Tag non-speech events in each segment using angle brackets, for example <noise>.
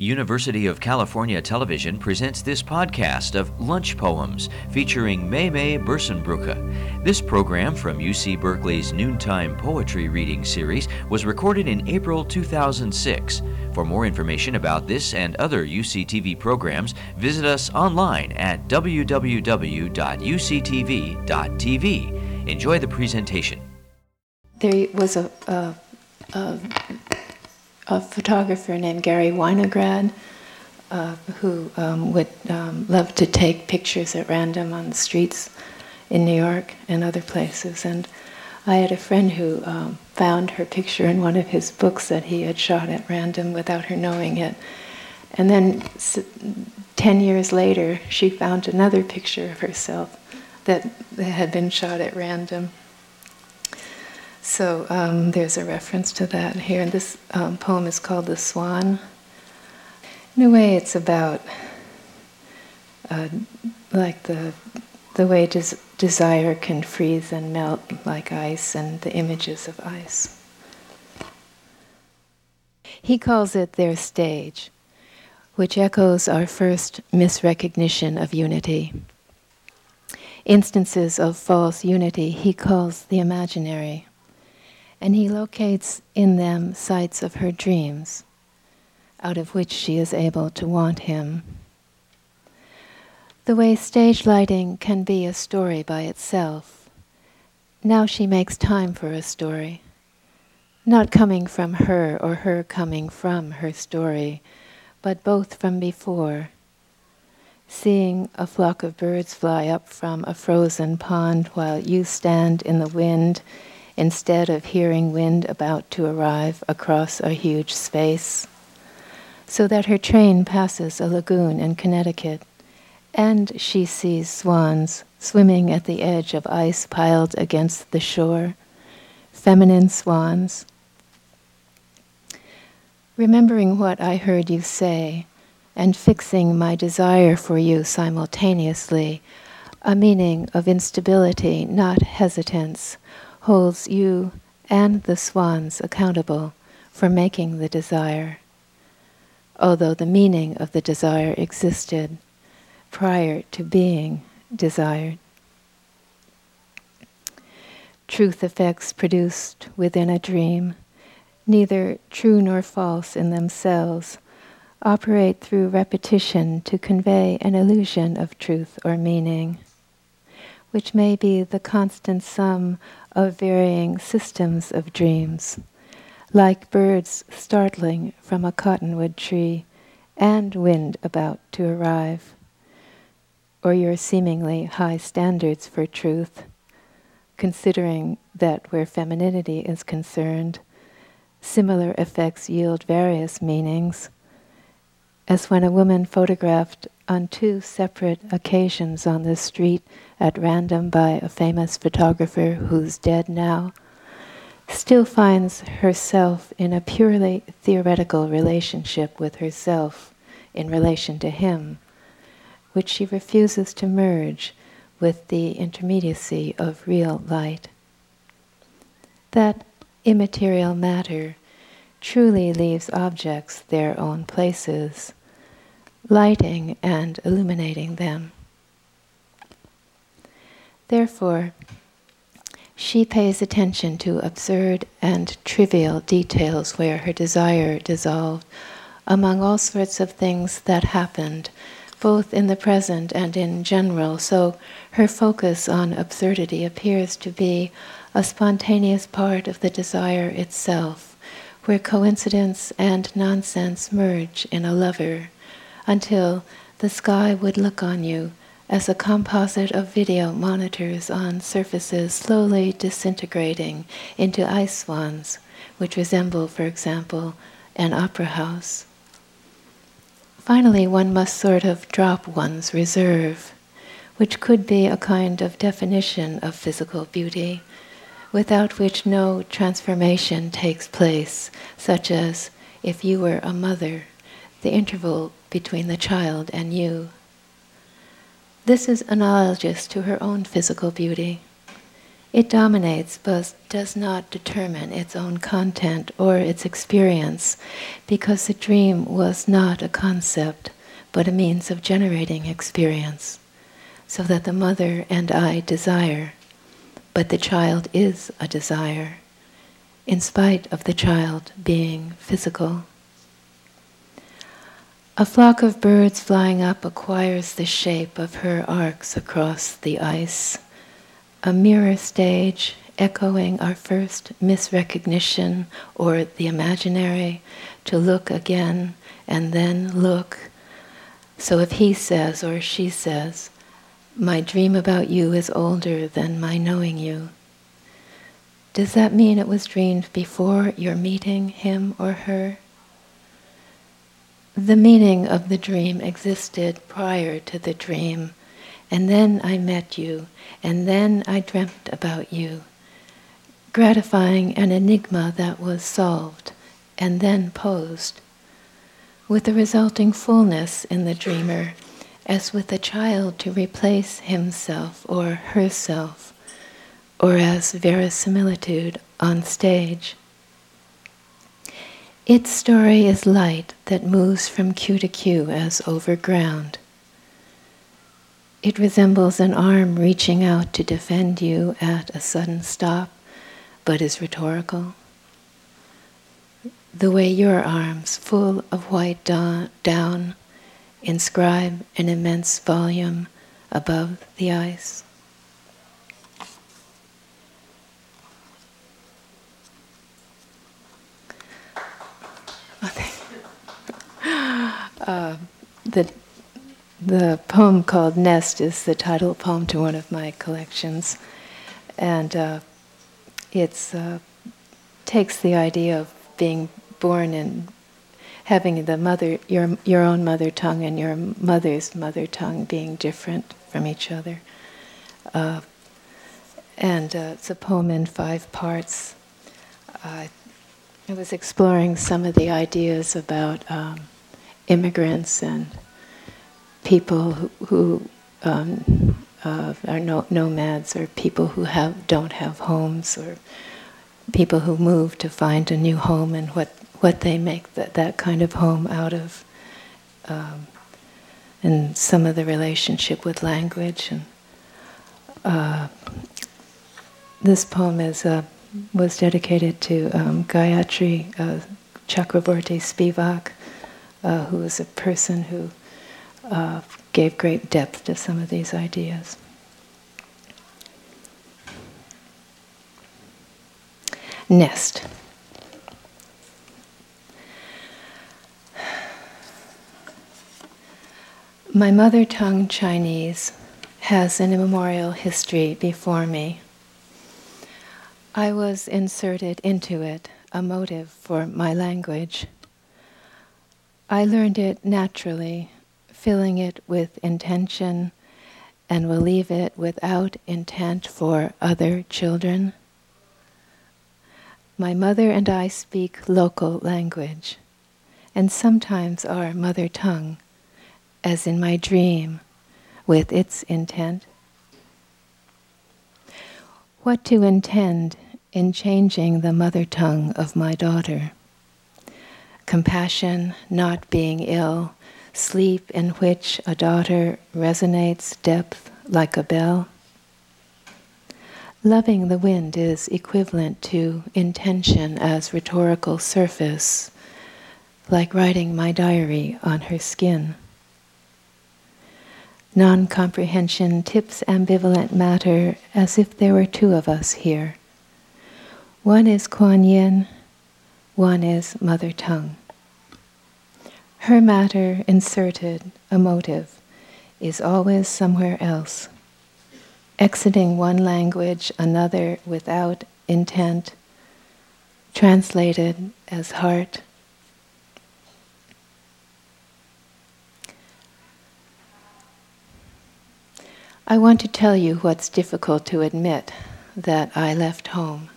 University of California Television presents this podcast of Lunch Poems featuring May Berssenbrugge. This program from UC Berkeley's Noontime Poetry Reading Series was recorded in April 2006. For more information about this and other UCTV programs, visit us online at www.uctv.tv. Enjoy the presentation. There was a, a, a a photographer named Garry Winogrand uh, who um, would um, love to take pictures at random on the streets in New York and other places. And I had a friend who um, found her picture in one of his books that he had shot at random without her knowing it. And then, ten years later, she found another picture of herself that had been shot at random. So um, there's a reference to that here. And this um, poem is called The Swan. In a way, it's about uh, like the, the way des- desire can freeze and melt like ice and the images of ice. He calls it their stage, which echoes our first misrecognition of unity. Instances of false unity he calls the imaginary and he locates in them sites of her dreams, out of which she is able to want him. The way stage lighting can be a story by itself, now she makes time for a story, not coming from her or her coming from her story, but both from before. Seeing a flock of birds fly up from a frozen pond while you stand in the wind instead of hearing wind about to arrive across a huge space, so that her train passes a lagoon in Connecticut, and she sees swans swimming at the edge of ice piled against the shore, feminine swans. Remembering what I heard you say, and fixing my desire for you simultaneously, a meaning of instability, not hesitance, holds you and the swans accountable for making the desire, although the meaning of the desire existed prior to being desired. Truth effects produced within a dream, neither true nor false in themselves, operate through repetition to convey an illusion of truth or meaning, which may be the constant sum of varying systems of dreams, like birds startling from a cottonwood tree and wind about to arrive, or your seemingly high standards for truth, considering that where femininity is concerned, similar effects yield various meanings, as when a woman photographed on two separate occasions on the street at random by a famous photographer who's dead now, still finds herself in a purely theoretical relationship with herself in relation to him, which she refuses to merge with the intermediacy of real light. That immaterial matter truly leaves objects their own places, lighting and illuminating them. Therefore, she pays attention to absurd and trivial details where her desire dissolved among all sorts of things that happened, both in the present and in general. So her focus on absurdity appears to be a spontaneous part of the desire itself, where coincidence and nonsense merge in a lover, until the sky would look on you as a composite of video monitors on surfaces slowly disintegrating into ice swans, which resemble, for example, an opera house. Finally, one must sort of drop one's reserve, which could be a kind of definition of physical beauty, without which no transformation takes place, such as if you were a mother, the interval between the child and you this is analogous to her own physical beauty. It dominates but does not determine its own content or its experience because the dream was not a concept but a means of generating experience, so that the mother and I desire, but the child is a desire, in spite of the child being physical. A flock of birds flying up acquires the shape of her arcs across the ice a mirror stage echoing our first misrecognition or the imaginary to look again and then look. So if he says or she says, My dream about you is older than my knowing you, does that mean it was dreamed before your meeting him or her? The meaning of the dream existed prior to the dream and then I met you, and then I dreamt about you, gratifying an enigma that was solved and then posed, with the resulting fullness in the dreamer, as with a child to replace himself or herself, or as verisimilitude on stage. Its story is light that moves from cue to cue as over ground. It resembles an arm reaching out to defend you at a sudden stop, but is rhetorical. The way your arms, full of white down, inscribe an immense volume above the ice. <laughs> uh, the the poem called Nest is the title poem to one of my collections. And uh, it uh, takes the idea of being born and having the mother, your, your own mother tongue and your mother's mother tongue being different from each other. Uh, and uh, it's a poem in five parts. I was exploring some of the ideas about um, immigrants and people who, who um, uh, are no, nomads or people who have don't have homes or people who move to find a new home and what, what they make that, that kind of home out of um, and some of the relationship with language and uh, this poem is uh, was dedicated to um, Gayatri uh, Spivak, uh, who was a person who uh, gave great depth to some of these ideas. Nest. My mother tongue Chinese has an immemorial history before me. I was inserted into it, a motive for my language. I learned it naturally filling it with intention and will leave it without intent for other children. My mother and I speak local language, and sometimes our mother tongue, as in my dream, with its intent. What to intend in changing the mother tongue of my daughter? Compassion, not being ill, sleep in which a daughter resonates depth like a bell. Loving the wind is equivalent to intention as rhetorical surface, like writing my diary on her skin. Non comprehension tips ambivalent matter as if there were two of us here. One is Kuan Yin, one is Mother Tongue. Her matter inserted, a motive, is always somewhere else, exiting one language, another without intent, translated as heart. I want to tell you what's difficult to admit that I left home.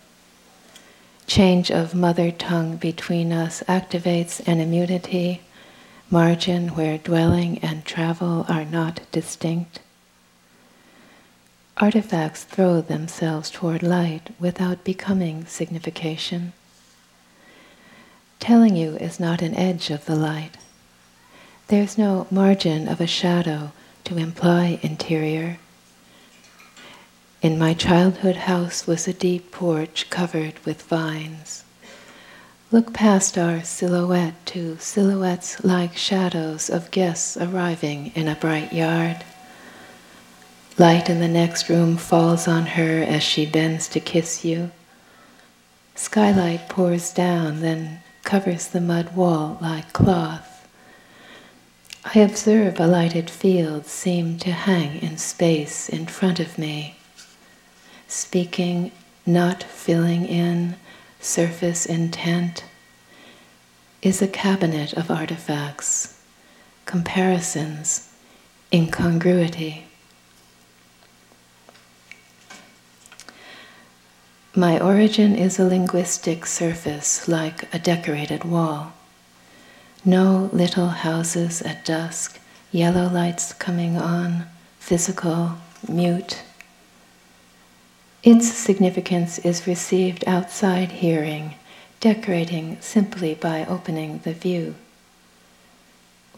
Change of mother tongue between us activates an immunity margin where dwelling and travel are not distinct. artifacts throw themselves toward light without becoming signification. Telling you is not an edge of the light. There's no margin of a shadow to imply interior. In my childhood house was a deep porch covered with vines. Look past our silhouette to silhouettes like shadows of guests arriving in a bright yard. Light in the next room falls on her as she bends to kiss you. Skylight pours down, then covers the mud wall like cloth. I observe a lighted field seem to hang in space in front of me, speaking, not filling in, surface intent, is a cabinet of artifacts, comparisons, incongruity. My origin is a linguistic surface like a decorated wall. No little houses at dusk, yellow lights coming on, physical, mute. Its significance is received outside hearing, decorating simply by opening the view.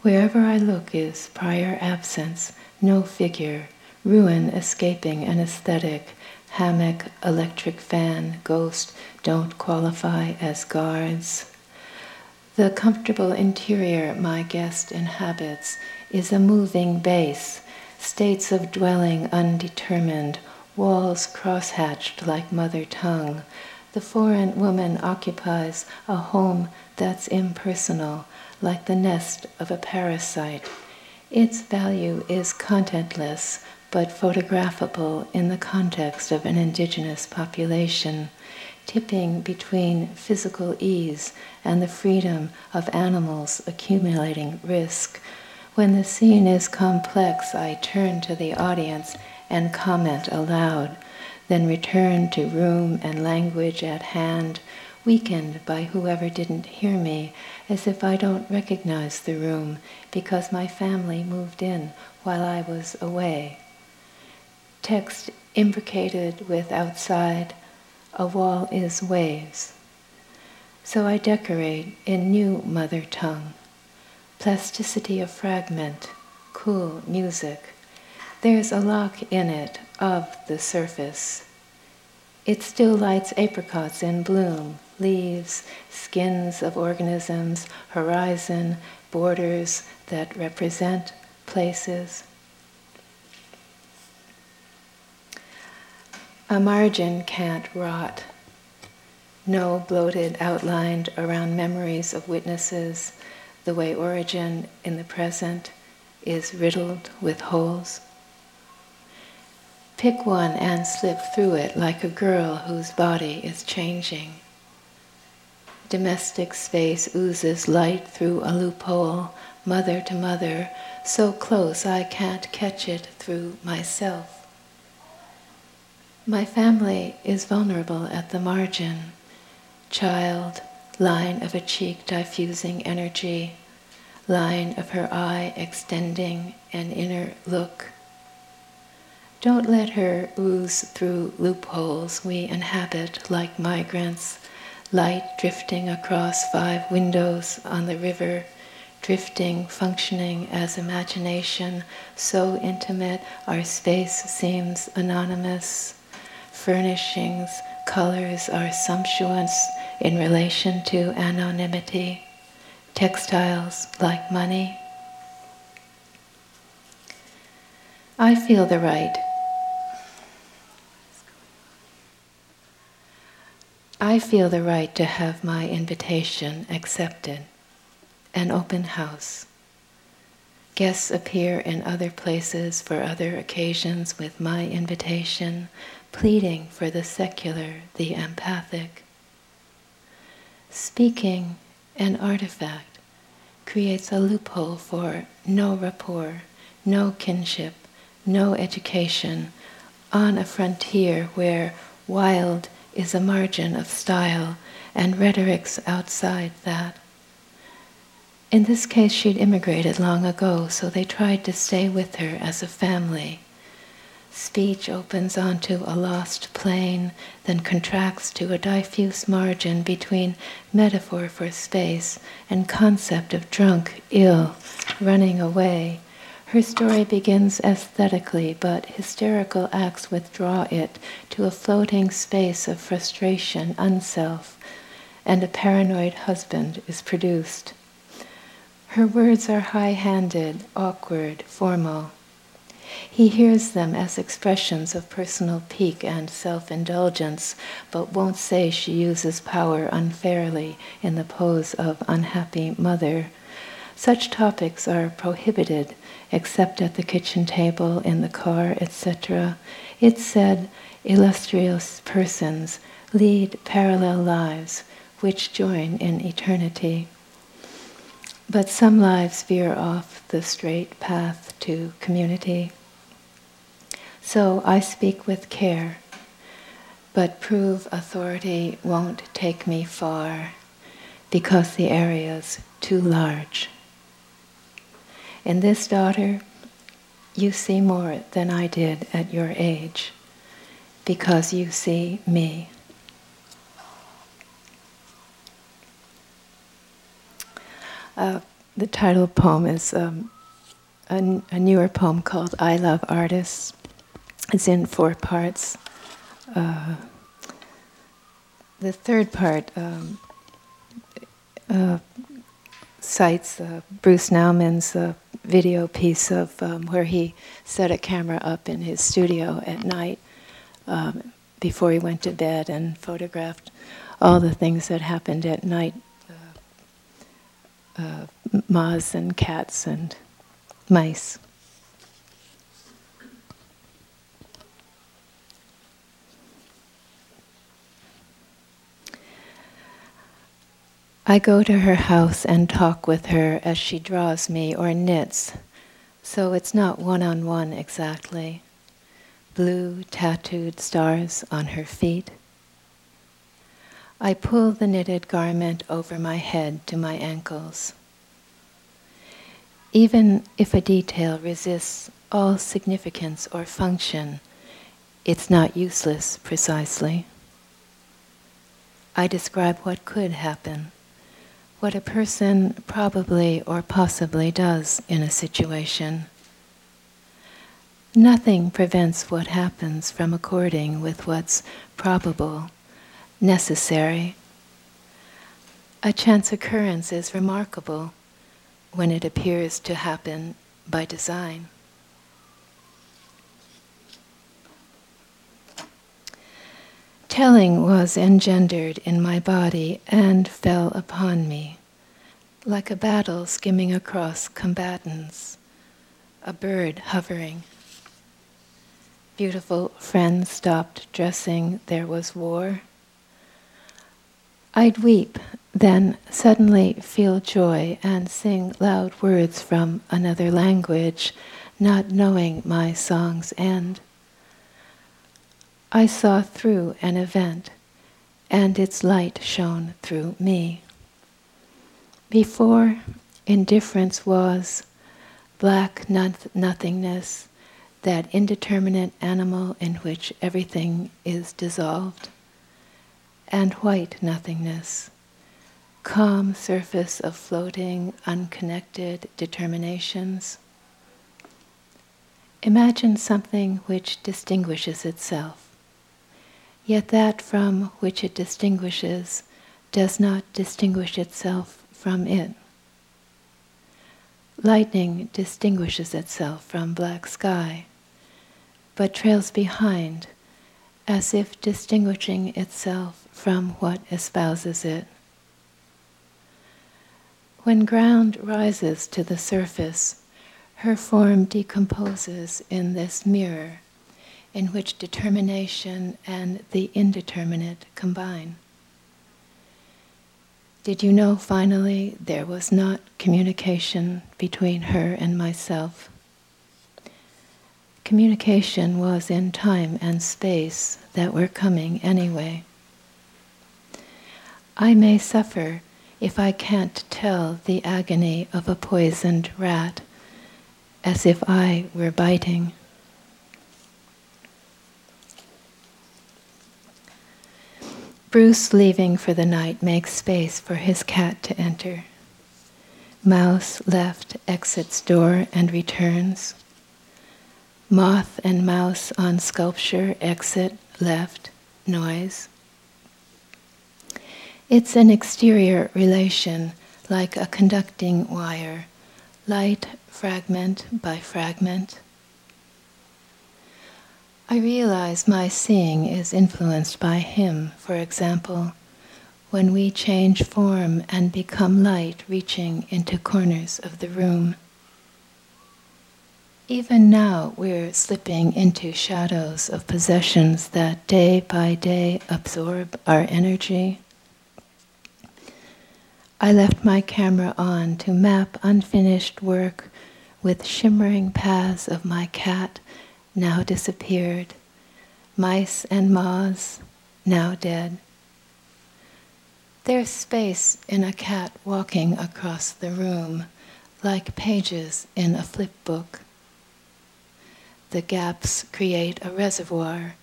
Wherever I look is prior absence, no figure, ruin escaping an aesthetic hammock, electric fan, ghost don't qualify as guards. The comfortable interior my guest inhabits is a moving base, states of dwelling undetermined, walls crosshatched like mother tongue. The foreign woman occupies a home that's impersonal, like the nest of a parasite. Its value is contentless, but photographable in the context of an indigenous population, tipping between physical ease and the freedom of animals accumulating risk. When the scene is complex, I turn to the audience and comment aloud, then return to room and language at hand, weakened by whoever didn't hear me, as if I don't recognize the room because my family moved in while I was away text imbricated with outside, a wall is waves. So I decorate in new mother tongue, plasticity of fragment, cool music. There's a lock in it of the surface. It still lights apricots in bloom, leaves, skins of organisms, horizon, borders that represent places. A margin can't rot. No bloated outlined around memories of witnesses, the way origin in the present is riddled with holes. Pick one and slip through it like a girl whose body is changing. Domestic space oozes light through a loophole, mother to mother, so close I can't catch it through myself. My family is vulnerable at the margin. Child, line of a cheek diffusing energy, line of her eye extending an inner look. Don't let her ooze through loopholes. We inhabit like migrants, light drifting across five windows on the river, drifting, functioning as imagination, so intimate our space seems anonymous. Furnishings, colors are sumptuous in relation to anonymity, textiles like money. I feel the right. I feel the right to have my invitation accepted, an open house. Guests appear in other places for other occasions with my invitation, pleading for the secular, the empathic. Speaking an artifact creates a loophole for no rapport, no kinship, no education, on a frontier where wild is a margin of style and rhetoric's outside that. In this case, she'd immigrated long ago, so they tried to stay with her as a family Speech opens onto a lost plane, then contracts to a diffuse margin between metaphor for space and concept of drunk, ill, running away. Her story begins aesthetically, but hysterical acts withdraw it to a floating space of frustration, unself, and a paranoid husband is produced. Her words are high handed, awkward, formal. He hears them as expressions of personal pique and self indulgence, but won't say she uses power unfairly in the pose of unhappy mother. Such topics are prohibited except at the kitchen table, in the car, etc. It said illustrious persons lead parallel lives which join in eternity. But some lives veer off the straight path to community. So I speak with care, but prove authority won't take me far because the area's too large. In this daughter, you see more than I did at your age because you see me. Uh, the title poem is um, a, a newer poem called I Love Artists. It's in four parts. Uh, the third part um, uh, cites uh, Bruce Nauman's uh, video piece of um, where he set a camera up in his studio at night um, before he went to bed and photographed all the things that happened at night uh, uh, moths and cats and mice. I go to her house and talk with her as she draws me or knits, so it's not one on one exactly. Blue tattooed stars on her feet. I pull the knitted garment over my head to my ankles. Even if a detail resists all significance or function, it's not useless precisely. I describe what could happen what a person probably or possibly does in a situation. Nothing prevents what happens from according with what's probable, necessary. A chance occurrence is remarkable when it appears to happen by design. Telling was engendered in my body and fell upon me, like a battle skimming across combatants, a bird hovering. Beautiful friends stopped dressing, there was war. I'd weep, then suddenly feel joy and sing loud words from another language, not knowing my song's end. I saw through an event, and its light shone through me. Before, indifference was black not- nothingness, that indeterminate animal in which everything is dissolved, and white nothingness, calm surface of floating, unconnected determinations. Imagine something which distinguishes itself Yet that from which it distinguishes does not distinguish itself from it. Lightning distinguishes itself from black sky, but trails behind as if distinguishing itself from what espouses it. When ground rises to the surface, her form decomposes in this mirror in which determination and the indeterminate combine. Did you know finally there was not communication between her and myself? Communication was in time and space that were coming anyway. I may suffer if I can't tell the agony of a poisoned rat as if I were biting. Bruce, leaving for the night, makes space for his cat to enter. Mouse left exits door and returns. Moth and mouse on sculpture exit left noise. It's an exterior relation like a conducting wire, light fragment by fragment. I realize my seeing is influenced by him, for example when we change form and become light reaching into corners of the room. Even now, we're slipping into shadows of possessions that day by day absorb our energy. I left my camera on to map unfinished work with shimmering paths of my cat, now disappeared, mice and moths, now dead. There's space in a cat walking across the room, like pages in a flip book. The gaps create a reservoir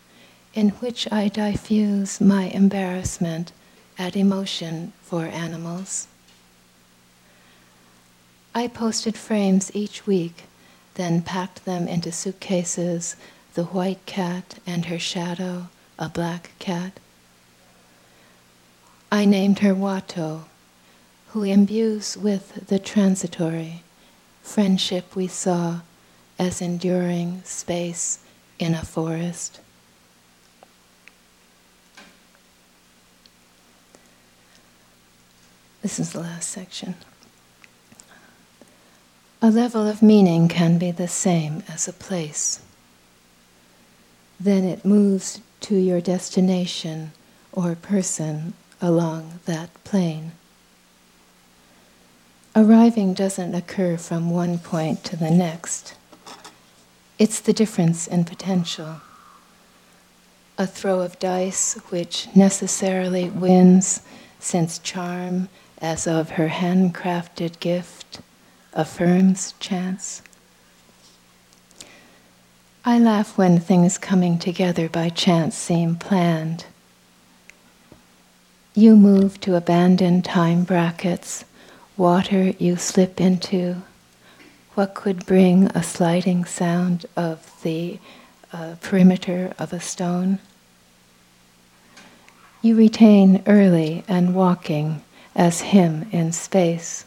in which I diffuse my embarrassment at emotion for animals. I posted frames each week, then packed them into suitcases the white cat and her shadow, a black cat I named her Wato, who imbues with the transitory friendship we saw as enduring space in a forest. This is the last section. A level of meaning can be the same as a place. Then it moves to your destination or person along that plane. Arriving doesn't occur from one point to the next. It's the difference in potential. A throw of dice which necessarily wins, since charm, as of her handcrafted gift, affirms chance. I laugh when things coming together by chance seem planned you move to abandoned time brackets, water you slip into. What could bring a sliding sound of the uh, perimeter of a stone? You retain early and walking as him in space.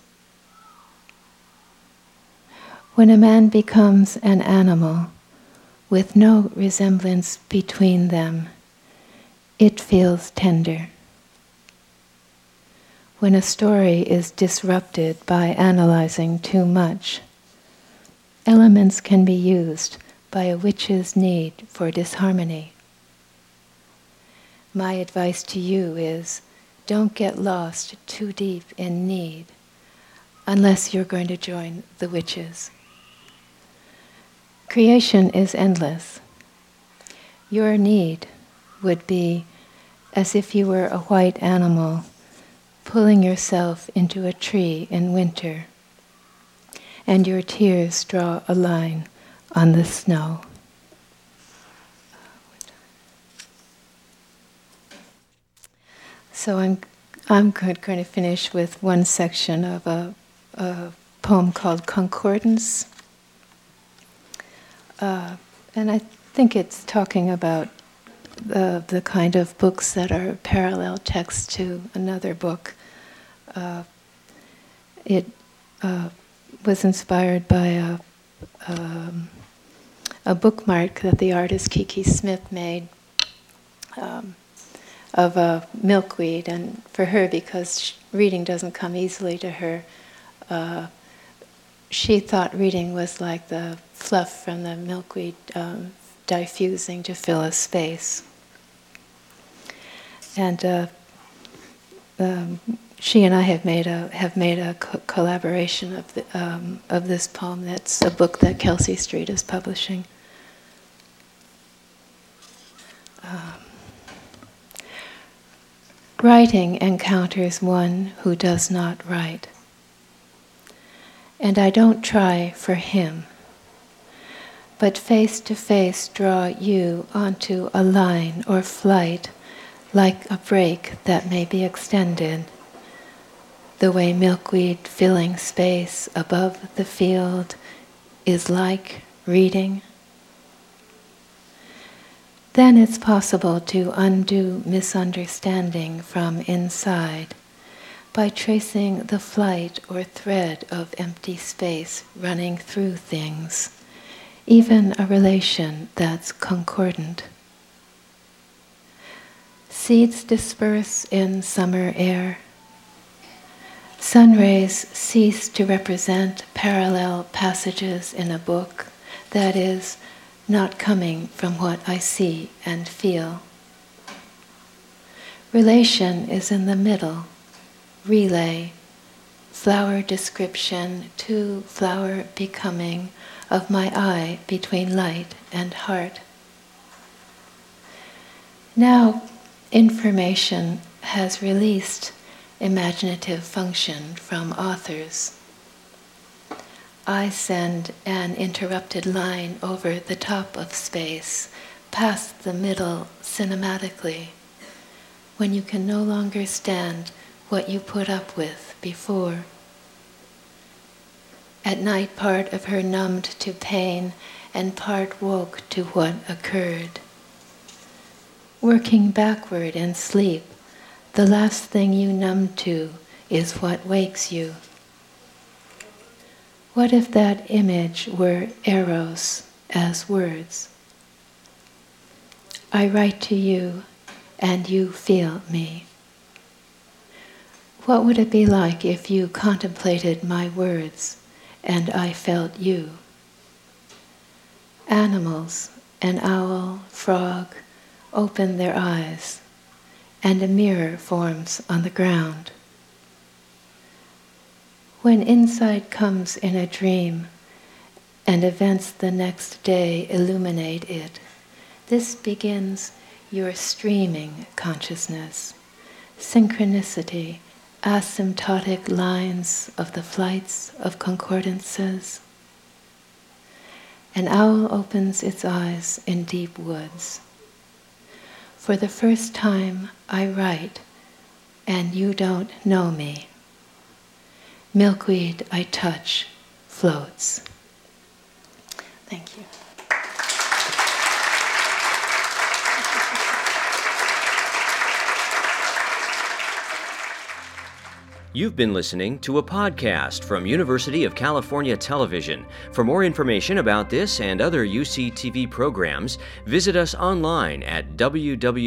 When a man becomes an animal with no resemblance between them, it feels tender when a story is disrupted by analyzing too much. Elements can be used by a witch's need for disharmony. My advice to you is don't get lost too deep in need unless you're going to join the witches. Creation is endless. Your need would be as if you were a white animal pulling yourself into a tree in winter, and your tears draw a line on the snow. So I'm, I'm going to finish with one section of a, a poem called Concordance. Uh, and I think it's talking about the, the kind of books that are parallel text to another book. Uh, it uh, was inspired by a, um, a bookmark that the artist Kiki Smith made um, of a milkweed, and for her, because reading doesn't come easily to her, uh, she thought reading was like the fluff from the milkweed um, diffusing to fill a space. And uh, um, she and I have made a have made a co- collaboration of the, um, of this poem. That's a book that Kelsey Street is publishing. Um, writing encounters one who does not write, and I don't try for him, but face to face draw you onto a line or flight like a break that may be extended, the way milkweed filling space above the field is like reading. Then it's possible to undo misunderstanding from inside by tracing the flight or thread of empty space running through things, even a relation that's concordant. Seeds disperse in summer air. Sun rays cease to represent parallel passages in a book, that is, not coming from what I see and feel. Relation is in the middle relay, flower description to flower becoming of my eye between light and heart. Now, information has released imaginative function from authors. I send an interrupted line over the top of space, past the middle cinematically, when you can no longer stand what you put up with before. At night, part of her numbed to pain and part woke to what occurred. Working backward in sleep, the last thing you numb to is what wakes you. What if that image were eros as words? I write to you and you feel me. What would it be like if you contemplated my words and I felt you? Animals, an owl, frog, open their eyes, and a mirror forms on the ground. When insight comes in a dream and events the next day illuminate it, this begins your streaming consciousness, synchronicity asymptotic lines of the flights of concordances. An owl opens its eyes in deep woods. For the first time, I write, and you don't know me. Milkweed I touch floats. Thank you. You've been listening to a podcast from University of California Television. For more information about this and other UCTV programs, visit us online at www.uctv.tv.